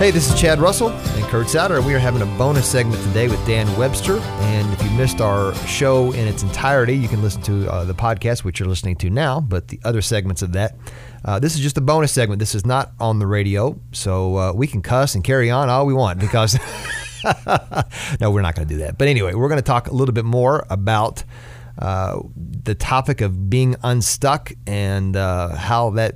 Hey, this is Chad Russell and Kurt Souter, and we are having a bonus segment today with Dan Webster. And if you missed our show in its entirety, you can listen to uh, the podcast, which you're listening to now, but the other segments of that. Uh, this is just a bonus segment. This is not on the radio, so uh, we can cuss and carry on all we want because. no, we're not going to do that. But anyway, we're going to talk a little bit more about uh, the topic of being unstuck and uh, how that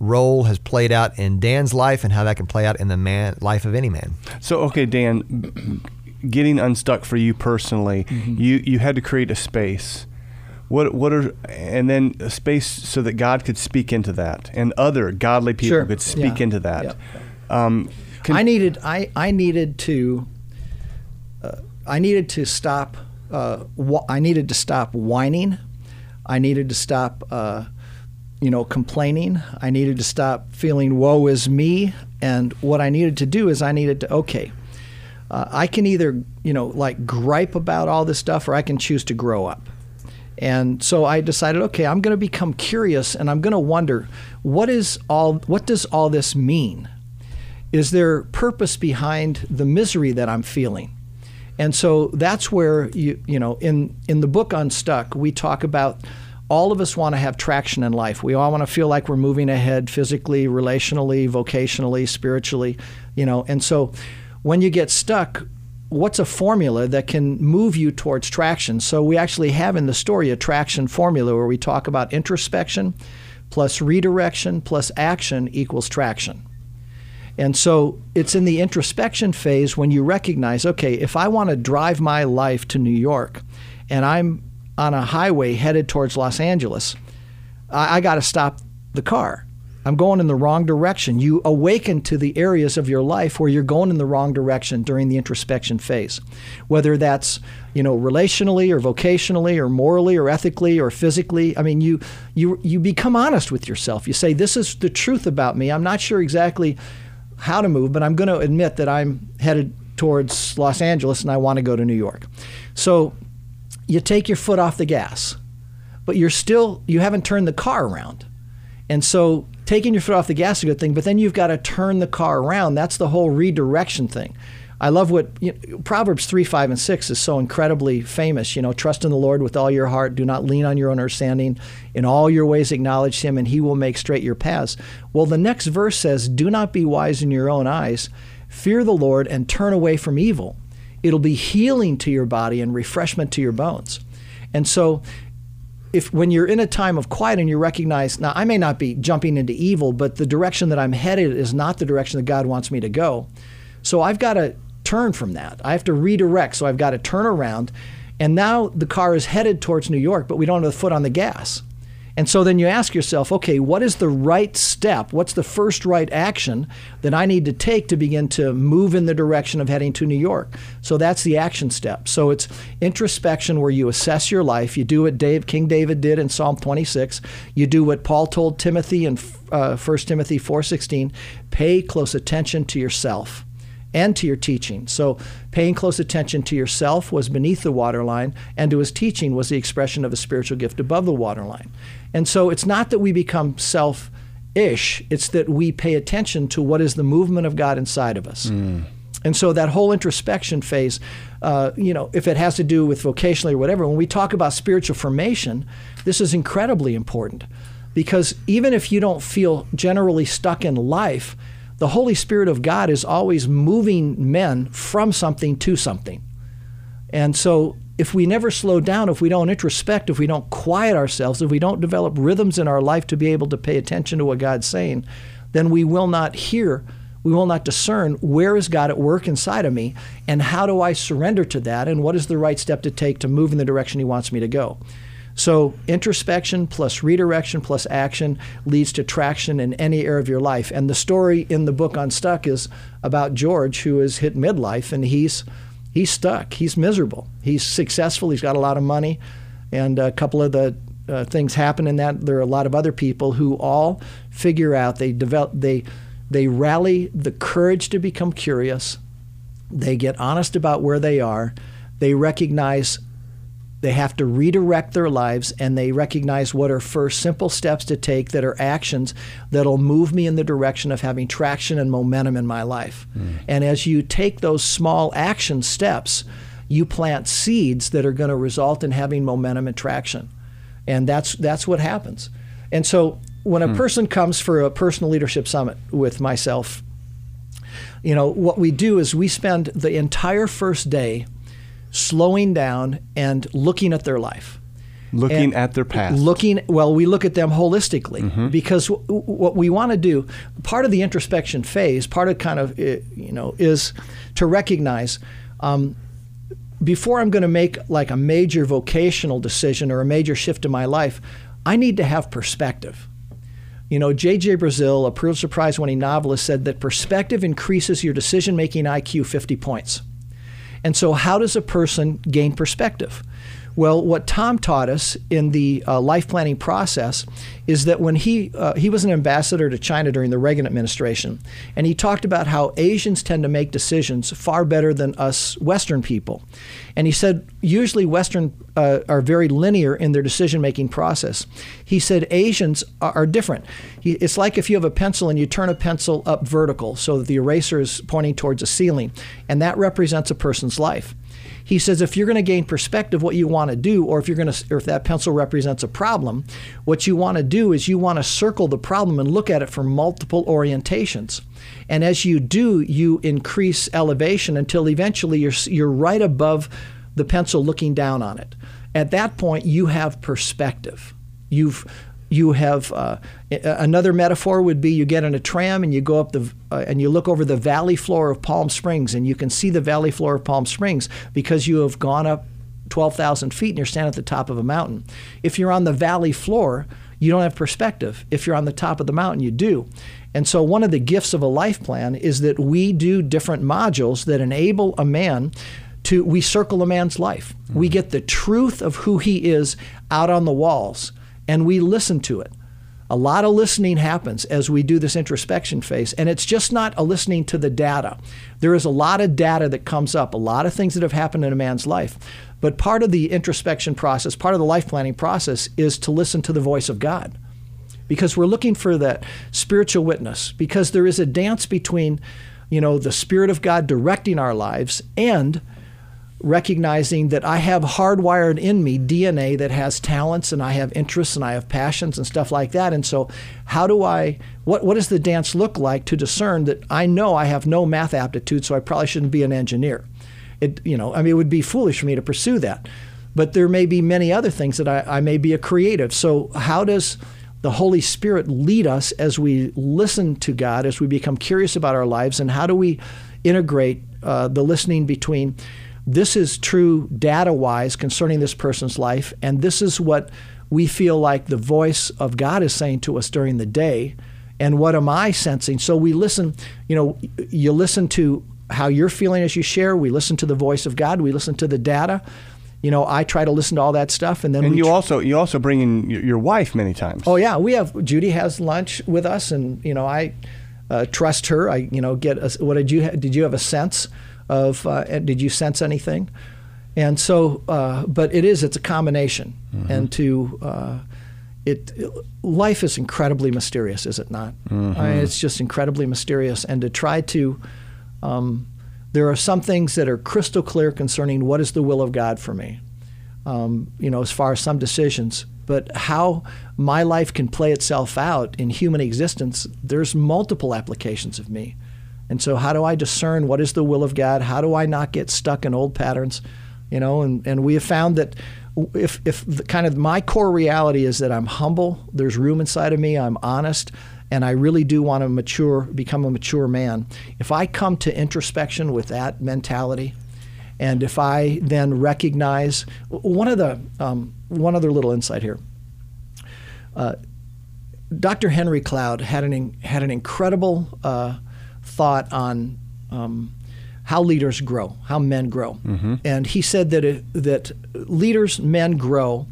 role has played out in Dan's life and how that can play out in the man life of any man. So, okay, Dan, getting unstuck for you personally, mm-hmm. you you had to create a space. What what are and then a space so that God could speak into that and other godly people sure. could speak yeah. into that. Um, can, I needed I I needed to uh, I needed to stop. Uh, wh- I needed to stop whining. I needed to stop uh, you know, complaining. I needed to stop feeling woe is me. And what I needed to do is I needed to, okay, uh, I can either, you know, like gripe about all this stuff or I can choose to grow up. And so I decided, okay, I'm going to become curious and I'm going to wonder what is all what does all this mean? Is there purpose behind the misery that I'm feeling? And so that's where you you know in in the book Unstuck we talk about all of us want to have traction in life. We all want to feel like we're moving ahead physically, relationally, vocationally, spiritually, you know. And so when you get stuck, what's a formula that can move you towards traction? So we actually have in the story a traction formula where we talk about introspection plus redirection plus action equals traction. And so it's in the introspection phase when you recognize, okay, if I want to drive my life to New York and I'm on a highway headed towards Los Angeles, I, I got to stop the car. I'm going in the wrong direction. You awaken to the areas of your life where you're going in the wrong direction during the introspection phase. Whether that's, you know, relationally or vocationally or morally or ethically or physically. I mean, you you you become honest with yourself. You say this is the truth about me. I'm not sure exactly how to move, but I'm going to admit that I'm headed towards Los Angeles and I want to go to New York. So you take your foot off the gas, but you're still, you haven't turned the car around. And so taking your foot off the gas is a good thing, but then you've got to turn the car around. That's the whole redirection thing. I love what you know, Proverbs 3, 5, and 6 is so incredibly famous. You know, trust in the Lord with all your heart. Do not lean on your own understanding. In all your ways, acknowledge Him, and He will make straight your paths. Well, the next verse says, Do not be wise in your own eyes. Fear the Lord and turn away from evil. It'll be healing to your body and refreshment to your bones. And so, if when you're in a time of quiet and you recognize, now I may not be jumping into evil, but the direction that I'm headed is not the direction that God wants me to go. So I've got to turn from that. I have to redirect. So I've got to turn around. And now the car is headed towards New York, but we don't have the foot on the gas. And so then you ask yourself, okay, what is the right step? What's the first right action that I need to take to begin to move in the direction of heading to New York? So that's the action step. So it's introspection where you assess your life. You do what Dave, King David did in Psalm 26. You do what Paul told Timothy in uh, 1 Timothy 4:16. Pay close attention to yourself and to your teaching. So, paying close attention to yourself was beneath the waterline, and to his teaching was the expression of a spiritual gift above the waterline. And so it's not that we become self ish, it's that we pay attention to what is the movement of God inside of us. Mm. And so that whole introspection phase, uh, you know, if it has to do with vocationally or whatever, when we talk about spiritual formation, this is incredibly important because even if you don't feel generally stuck in life, the Holy Spirit of God is always moving men from something to something. And so if we never slow down, if we don't introspect, if we don't quiet ourselves, if we don't develop rhythms in our life to be able to pay attention to what God's saying, then we will not hear, we will not discern where is God at work inside of me and how do I surrender to that and what is the right step to take to move in the direction He wants me to go. So, introspection plus redirection plus action leads to traction in any area of your life. And the story in the book Unstuck is about George, who has hit midlife and he's he's stuck. He's miserable. He's successful. He's got a lot of money, and a couple of the uh, things happen in that. There are a lot of other people who all figure out they develop they they rally the courage to become curious. They get honest about where they are. They recognize They have to redirect their lives and they recognize what are first simple steps to take that are actions that'll move me in the direction of having traction and momentum in my life. Mm. And as you take those small action steps, you plant seeds that are going to result in having momentum and traction. And that's that's what happens. And so when a mm. person comes for a personal leadership summit with myself, you know, what we do is we spend the entire first day slowing down and looking at their life. Looking and at their past. Looking, well, we look at them holistically mm-hmm. because w- what we want to do, part of the introspection phase, part of kind of, eh, you know, is to recognize um, before I'm going to make like a major vocational decision or a major shift in my life, I need to have perspective. You know, J.J. Brazil, a Pulitzer Prize winning novelist, said that perspective increases your decision making IQ 50 points. And so, how does a person gain perspective? Well, what Tom taught us in the uh, life planning process is that when he uh, he was an ambassador to China during the Reagan administration, and he talked about how Asians tend to make decisions far better than us Western people, and he said usually Western uh, are very linear in their decision making process. He said Asians are, are different. He, it's like if you have a pencil and you turn a pencil up vertical so that the eraser is pointing towards a ceiling, and that represents a person's life. He says if you're going to gain perspective, what you want to do, or if you're going to, or if that pencil represents a problem, what you want to do is you want to circle the problem and look at it from multiple orientations. And as you do, you increase elevation until eventually you're you're right above the pencil looking down on it. At that point, you have perspective. You've you have uh, another metaphor would be you get in a tram and you go up the uh, and you look over the valley floor of Palm Springs and you can see the valley floor of Palm Springs because you have gone up 12,000 feet and you're standing at the top of a mountain. If you're on the valley floor, you don't have perspective. If you're on the top of the mountain, you do. And so, one of the gifts of a life plan is that we do different modules that enable a man to, we circle a man's life. Mm-hmm. We get the truth of who he is out on the walls and we listen to it. A lot of listening happens as we do this introspection phase, and it's just not a listening to the data. There is a lot of data that comes up, a lot of things that have happened in a man's life. But part of the introspection process, part of the life planning process, is to listen to the voice of God. Because we're looking for that spiritual witness, because there is a dance between, you know, the Spirit of God directing our lives and recognizing that I have hardwired in me DNA that has talents and I have interests and I have passions and stuff like that. And so, how do I, what, what does the dance look like to discern that I know I have no math aptitude, so I probably shouldn't be an engineer? It, you know, I mean, it would be foolish for me to pursue that. But there may be many other things that I, I may be a creative. So, how does the Holy Spirit lead us as we listen to God, as we become curious about our lives, and how do we integrate uh, the listening between this is true data wise concerning this person's life, and this is what we feel like the voice of God is saying to us during the day. And what am I sensing? So we listen, you know, you listen to how you're feeling as you share. We listen to the voice of God. We listen to the data. You know, I try to listen to all that stuff, and then and you tr- also you also bring in your wife many times. Oh yeah, we have Judy has lunch with us, and you know I uh, trust her. I you know get a, what did you ha- did you have a sense of uh, did you sense anything? And so, uh, but it is it's a combination, mm-hmm. and to uh, it, life is incredibly mysterious, is it not? Mm-hmm. I mean, it's just incredibly mysterious, and to try to um, there are some things that are crystal clear concerning what is the will of God for me. Um, you know, as far as some decisions, but how my life can play itself out in human existence, there's multiple applications of me. And so, how do I discern what is the will of God? How do I not get stuck in old patterns? You know, and, and we have found that if, if the, kind of my core reality is that I'm humble, there's room inside of me, I'm honest, and I really do want to mature, become a mature man. If I come to introspection with that mentality, and if I then recognize one of the um, one other little insight here. Uh, Dr. Henry Cloud had an had an incredible uh, thought on um, how leaders grow, how men grow, mm-hmm. and he said that it, that leaders, men grow.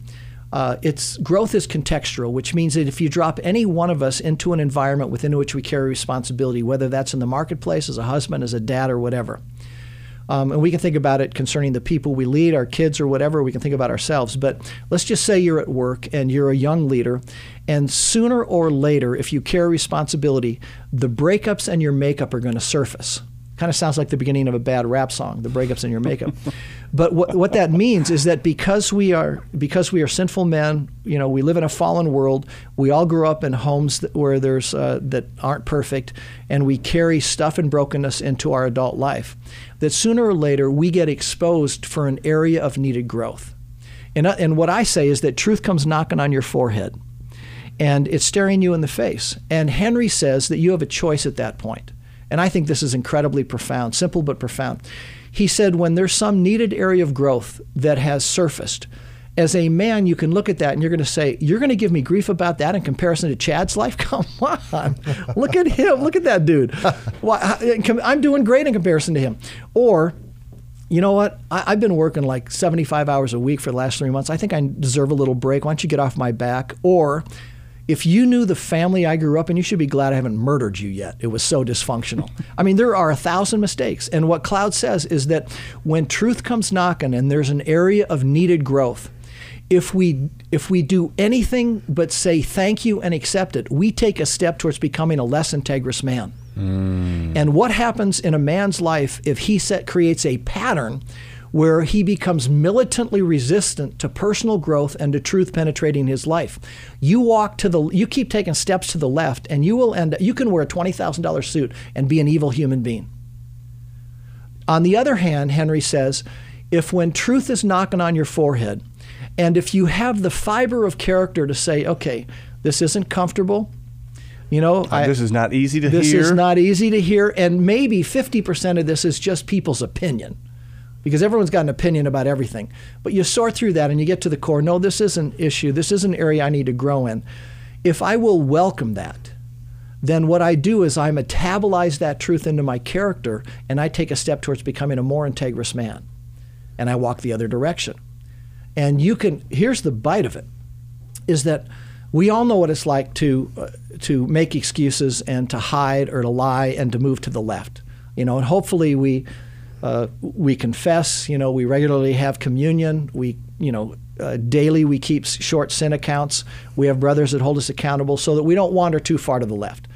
Uh, its growth is contextual, which means that if you drop any one of us into an environment within which we carry responsibility, whether that's in the marketplace, as a husband, as a dad, or whatever, Um, and we can think about it concerning the people we lead, our kids or whatever. We can think about ourselves. But let's just say you're at work and you're a young leader, and sooner or later, if you carry responsibility, the breakups and your makeup are going to surface. Kind of sounds like the beginning of a bad rap song, the breakups in your makeup. but what, what that means is that because we are because we are sinful men, you know, we live in a fallen world. We all grew up in homes that, where there's uh, that aren't perfect, and we carry stuff and brokenness into our adult life. That sooner or later we get exposed for an area of needed growth. And, uh, and what I say is that truth comes knocking on your forehead and it's staring you in the face. And Henry says that you have a choice at that point. And I think this is incredibly profound, simple but profound. He said, when there's some needed area of growth that has surfaced, as a man, you can look at that and you're going to say, You're going to give me grief about that in comparison to Chad's life? Come on. look at him. Look at that dude. I'm doing great in comparison to him. Or, you know what? I, have been working like 75 hours a week for the last three months. I think I deserve a little break. Why don't you get off my back? Or, if you knew the family I grew up in, you should be glad I haven't murdered you yet. It was so dysfunctional. I mean, there are a thousand mistakes. And what Cloud says is that when truth comes knocking and there's an area of needed growth, if we if we do anything but say thank you and accept it, we take a step towards becoming a less integrous man. Mm. And what happens in a man's life if he set creates a pattern where he becomes militantly resistant to personal growth and to truth penetrating his life. You walk to the you keep taking steps to the left and you will end you can wear a $20,000 suit and be an evil human being. On the other hand, Henry says, if when truth is knocking on your forehead and if you have the fiber of character to say, okay, this isn't comfortable, you know, uh, I, this is not easy to this hear. This is not easy to hear, and maybe 50% of this is just people's opinion because everyone's got an opinion about everything. But you sort through that and you get to the core. No, this is an issue. This is an area I need to grow in. If I will welcome that, then what I do is I metabolize that truth into my character and I take a step towards becoming a more integrous man. And I walk the other direction. And you can, here's the bite of it, is that we all know what it's like to, uh, to make excuses and to hide or to lie and to move to the left. You know, and hopefully we, uh, we confess, you know, we regularly have communion. We, you know, uh, daily we keep short sin accounts. We have brothers that hold us accountable so that we don't wander too far to the left.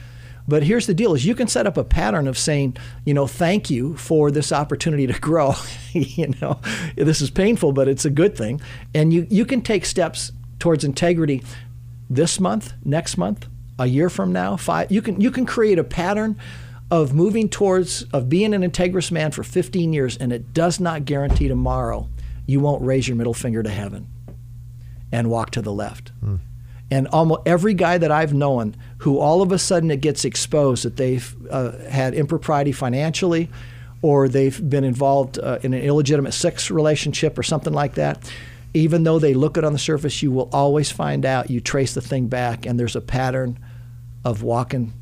But here's the deal: is you can set up a pattern of saying, you know, thank you for this opportunity to grow. you know, this is painful, but it's a good thing, and you you can take steps towards integrity this month, next month, a year from now, five. You can you can create a pattern of moving towards of being an integrous man for 15 years and it does not guarantee tomorrow you won't raise your middle finger to heaven and walk to the left mm. and almost every guy that i've known who all of a sudden it gets exposed that they've uh, had impropriety financially or they've been involved uh, in an illegitimate sex relationship or something like that even though they look it on the surface you will always find out you trace the thing back and there's a pattern of walking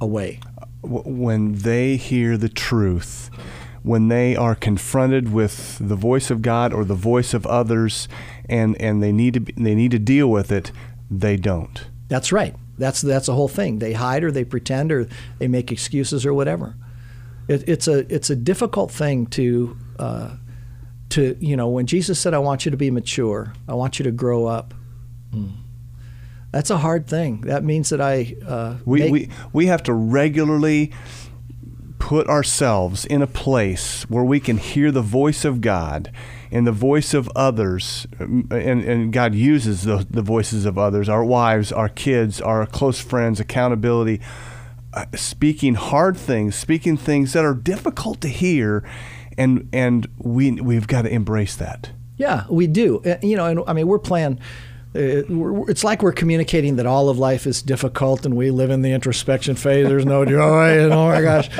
away when they hear the truth, when they are confronted with the voice of God or the voice of others, and and they need to be, they need to deal with it, they don't. That's right. That's that's the whole thing. They hide or they pretend or they make excuses or whatever. It, it's a it's a difficult thing to uh, to you know when Jesus said, "I want you to be mature. I want you to grow up." Mm that's a hard thing. That means that I uh, we, make... we we have to regularly put ourselves in a place where we can hear the voice of God and the voice of others, and, and God uses the, the voices of others, our wives, our kids, our close friends, accountability, uh, speaking hard things, speaking things that are difficult to hear, and and we we've got to embrace that. Yeah, we do. Uh, you know, and I mean, we're playing it's like we're communicating that all of life is difficult and we live in the introspection phase. There's no joy, and oh my gosh,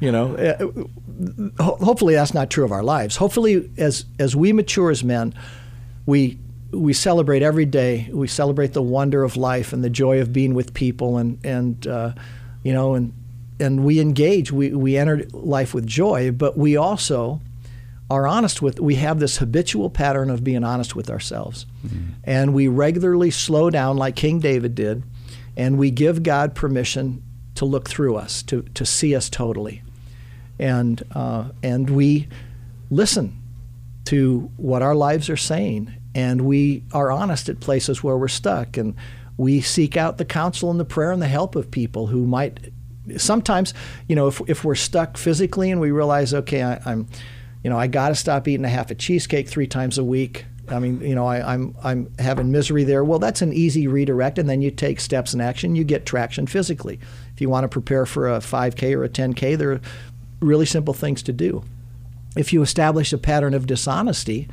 you know. Eh, hopefully, that's not true of our lives. Hopefully, as as we mature as men, we we celebrate every day. We celebrate the wonder of life and the joy of being with people, and and uh, you know, and and we engage. We we enter life with joy, but we also are honest with we have this habitual pattern of being honest with ourselves mm-hmm. and we regularly slow down like king david did and we give god permission to look through us to, to see us totally and uh, and we listen to what our lives are saying and we are honest at places where we're stuck and we seek out the counsel and the prayer and the help of people who might sometimes you know if, if we're stuck physically and we realize okay I, am you know i got to stop eating a half a cheesecake three times a week I mean, you know, I, I'm I'm having misery there. Well, that's an easy redirect, and then you take steps in action. You get traction physically. If you want to prepare for a 5K or a 10K, there are really simple things to do. If you establish a pattern of dishonesty,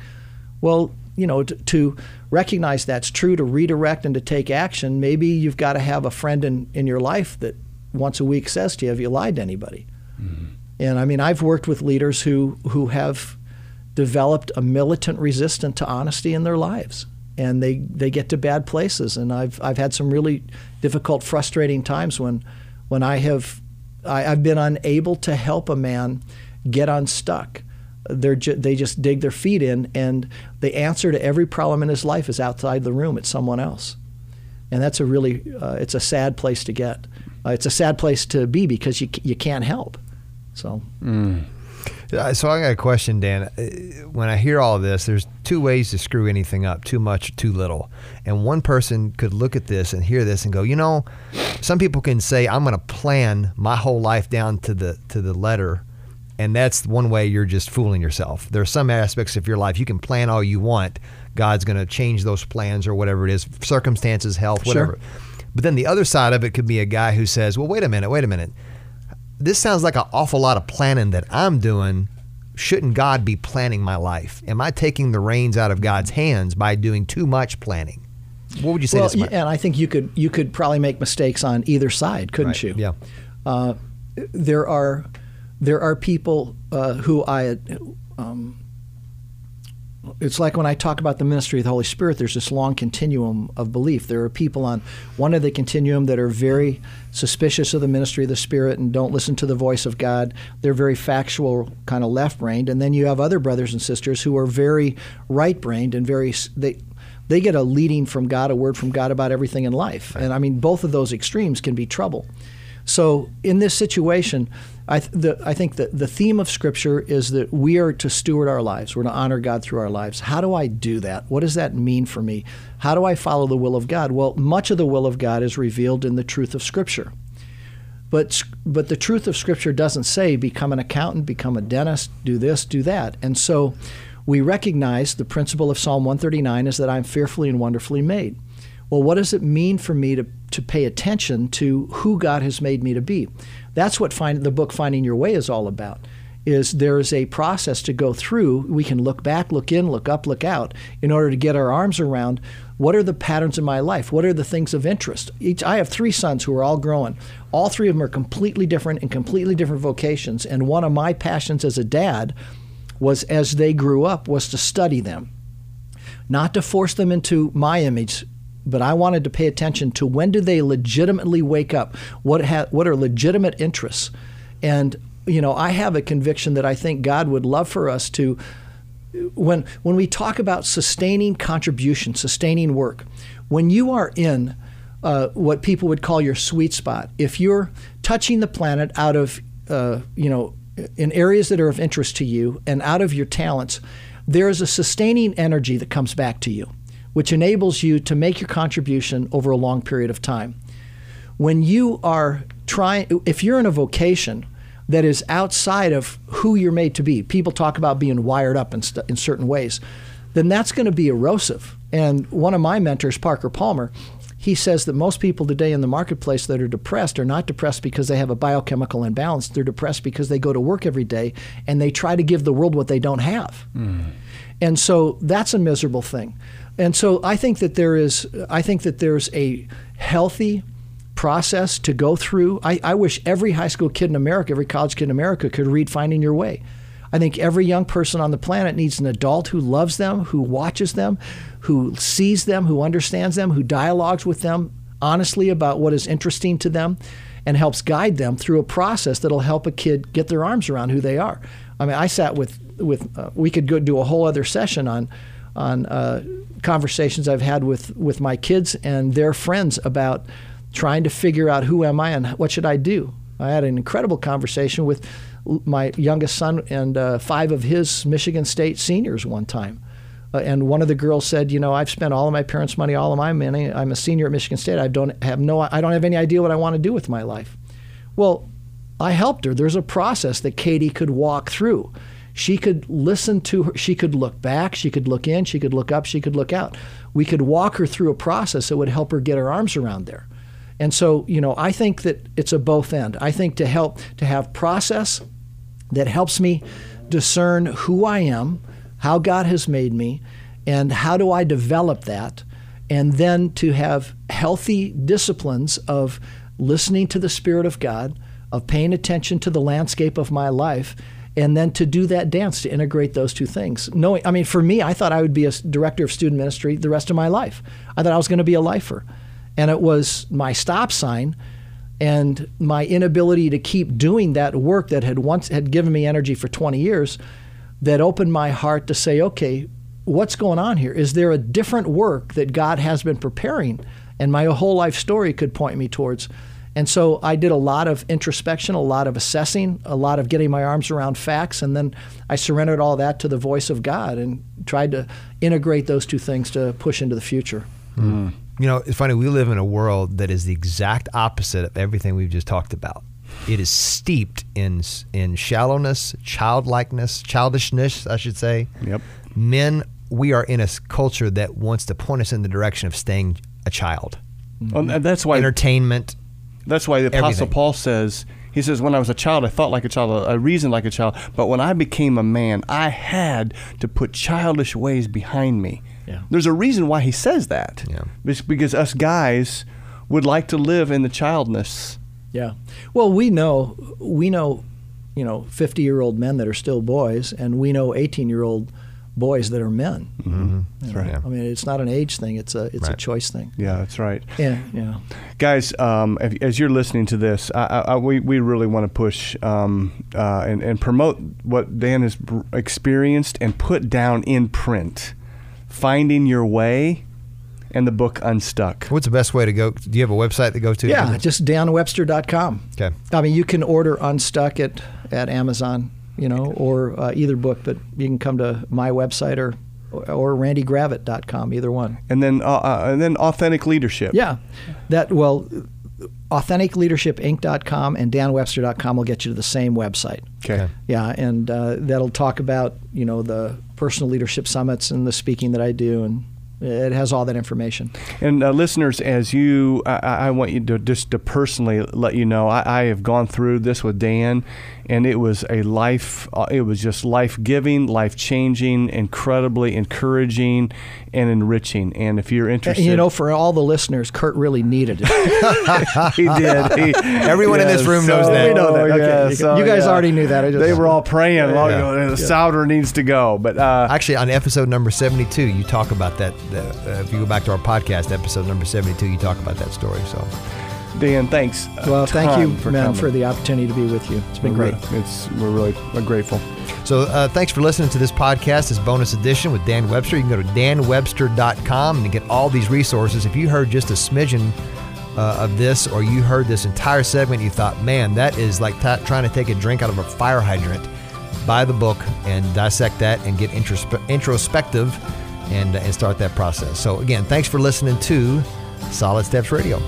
well, you know, to, to, recognize that's true, to redirect and to take action, maybe you've got to have a friend in, in your life that once a week says to you, Have you lied to anybody? Mm-hmm. And I mean, I've worked with leaders who, who have developed a militant resistance to honesty in their lives. And they, they get to bad places. And I've, I've had some really difficult, frustrating times when, when I have I, I've been unable to help a man get unstuck. They're ju- they just dig their feet in, and the answer to every problem in his life is outside the room. It's someone else, and that's a really uh, it's a sad place to get. Uh, it's a sad place to be because you you can't help. So. Mm. So I got a question, Dan. Uh, when I hear all of this, there's two ways to screw anything up: too much, or too little. And one person could look at this and hear this and go, you know, some people can say, "I'm going to plan my whole life down to the to the letter," and that's one way you're just fooling yourself. There are some aspects of your life you can plan all you want. God's going to change those plans or whatever it is, circumstances, health, whatever. Sure. But then the other side of it could be a guy who says, "Well, wait a minute, wait a minute." This sounds like an awful lot of planning that I'm doing. Shouldn't God be planning my life? Am I taking the reins out of God's hands by doing too much planning? What would you say? Well, and I think you could you could probably make mistakes on either side, couldn't right. you? Yeah. Uh, there are there are people uh, who I um, it's like when I talk about the ministry of the Holy Spirit, there's this long continuum of belief. There are people on one of the continuum that are very suspicious of the ministry of the Spirit and don't listen to the voice of God. They're very factual, kind of left brained. And then you have other brothers and sisters who are very right brained and very, they, they get a leading from God, a word from God about everything in life. And I mean, both of those extremes can be trouble. So in this situation, I, th- the, I think that the theme of Scripture is that we are to steward our lives. We're to honor God through our lives. How do I do that? What does that mean for me? How do I follow the will of God? Well, much of the will of God is revealed in the truth of Scripture. But, but the truth of Scripture doesn't say become an accountant, become a dentist, do this, do that. And so we recognize the principle of Psalm 139 is that I'm fearfully and wonderfully made. Well, what does it mean for me to, to pay attention to who God has made me to be? That's what find, the book Finding Your Way is all about. Is there is a process to go through. We can look back, look in, look up, look out in order to get our arms around what are the patterns in my life? What are the things of interest? Each I have three sons who are all growing. All three of them are completely different in completely different vocations. And one of my passions as a dad was as they grew up was to study them. Not to force them into my image but I wanted to pay attention to when do they legitimately wake up? What ha- what are legitimate interests? And you know, I have a conviction that I think God would love for us to when when we talk about sustaining contribution, sustaining work, when you are in uh, what people would call your sweet spot, if you're touching the planet out of uh, you know in areas that are of interest to you and out of your talents, there is a sustaining energy that comes back to you which enables you to make your contribution over a long period of time. When you are trying, if you're in a vocation that is outside of who you're made to be, people talk about being wired up in, st- in certain ways, then that's going to be erosive. And one of my mentors, Parker Palmer, he says that most people today in the marketplace that are depressed are not depressed because they have a biochemical imbalance. They're depressed because they go to work every day and they try to give the world what they don't have. Mm. And so that's a miserable thing. And so I think that there is I think that there's a healthy process to go through. I, I wish every high school kid in America, every college kid in America could read Finding Your Way. I think every young person on the planet needs an adult who loves them, who watches them, who sees them, who understands them, who dialogues with them honestly about what is interesting to them and helps guide them through a process that'll help a kid get their arms around who they are. I mean, I sat with with uh, we could go do a whole other session on on uh, conversations I've had with with my kids and their friends about trying to figure out who am I and what should I do. I had an incredible conversation with my youngest son and uh, five of his Michigan State seniors one time. Uh, and one of the girls said, "You know, I've spent all of my parents' money, all of my money. I'm a senior at Michigan State. I don't have no, I don't have any idea what I want to do with my life." Well, I helped her. There's a process that Katie could walk through. She could listen to her. She could look back. She could look in. She could look up. She could look out. We could walk her through a process that would help her get her arms around there. And so, you know, I think that it's a both end. I think to help to have process that helps me discern who I am, how God has made me, and how do I develop that, and then to have healthy disciplines of listening to the Spirit of God, of paying attention to the landscape of my life, and then to do that dance to integrate those two things. Knowing, I mean, for me, I thought I would be a director of student ministry the rest of my life. I thought I was going to be a lifer, and it was my stop sign and my inability to keep doing that work that had once had given me energy for 20 years that opened my heart to say okay what's going on here is there a different work that god has been preparing and my whole life story could point me towards and so i did a lot of introspection a lot of assessing a lot of getting my arms around facts and then i surrendered all that to the voice of god and tried to integrate those two things to push into the future mm. You know, it's funny. We live in a world that is the exact opposite of everything we've just talked about. It is steeped in in shallowness, childlikeness, childishness, I should say. Yep. Men, we are in a culture that wants to point us in the direction of staying a child. Well, that's why entertainment. That's why the Apostle everything. Paul says he says, When I was a child, I thought like a child, I reasoned like a child. But when I became a man, I had to put childish ways behind me. Yeah. There's a reason why he says that. Yeah. It's because us guys would like to live in the childness. Yeah. Well, we know we know, you know, 50-year-old men that are still boys and we know 18-year-old boys that are men. Mm-hmm. That's right. I mean, it's not an age thing; it's a it's right. a choice thing. Yeah, that's right. Yeah, yeah. Guys, um, if, as you're listening to this, I, I, we we really want to push um, uh, and and promote what Dan has experienced and put down in print. Finding Your Way and the book Unstuck. What's the best way to go? Do you have a website to go to? Yeah, just danwebster.com. Okay. I mean, you can order Unstuck at, at Amazon, you know, or uh, either book, but you can come to my website or or randygravett.com, either one. And then uh, uh, and then authentic leadership. Yeah. That well authenticleadershipinc.com and danwebster.com will get you to the same website. Okay. Yeah, and uh, that'll talk about, you know, the personal leadership summits and the speaking that I do, and it has all that information. And uh, listeners, as you, I, I, want you to just to personally let you know, I, I have gone through this with Dan, and it was a life. Uh, it was just life giving, life changing, incredibly encouraging, and enriching. And if you're interested, you know, for all the listeners, Kurt really needed it. he did. He, Everyone in this room so, knows that. We know that. Okay. Yeah, so, you guys yeah. already knew that. Just, they were all praying. Yeah, long ago. The Souder needs to go. But uh, actually, on episode number seventy-two, you talk about that. uh, if you go back to our podcast, episode number seventy-two, you talk about that story. So. Dan, thanks. Well, thank you, for man, coming. for the opportunity to be with you. It's been we're great. Really, it's we're really we're grateful. So, uh, thanks for listening to this podcast, this bonus edition with Dan Webster. You can go to danwebster.com and get all these resources. If you heard just a smidgen uh, of this, or you heard this entire segment, you thought, man, that is like t- trying to take a drink out of a fire hydrant. Buy the book and dissect that and get introspe- introspective and, uh, and start that process. So, again, thanks for listening to Solid Steps Radio.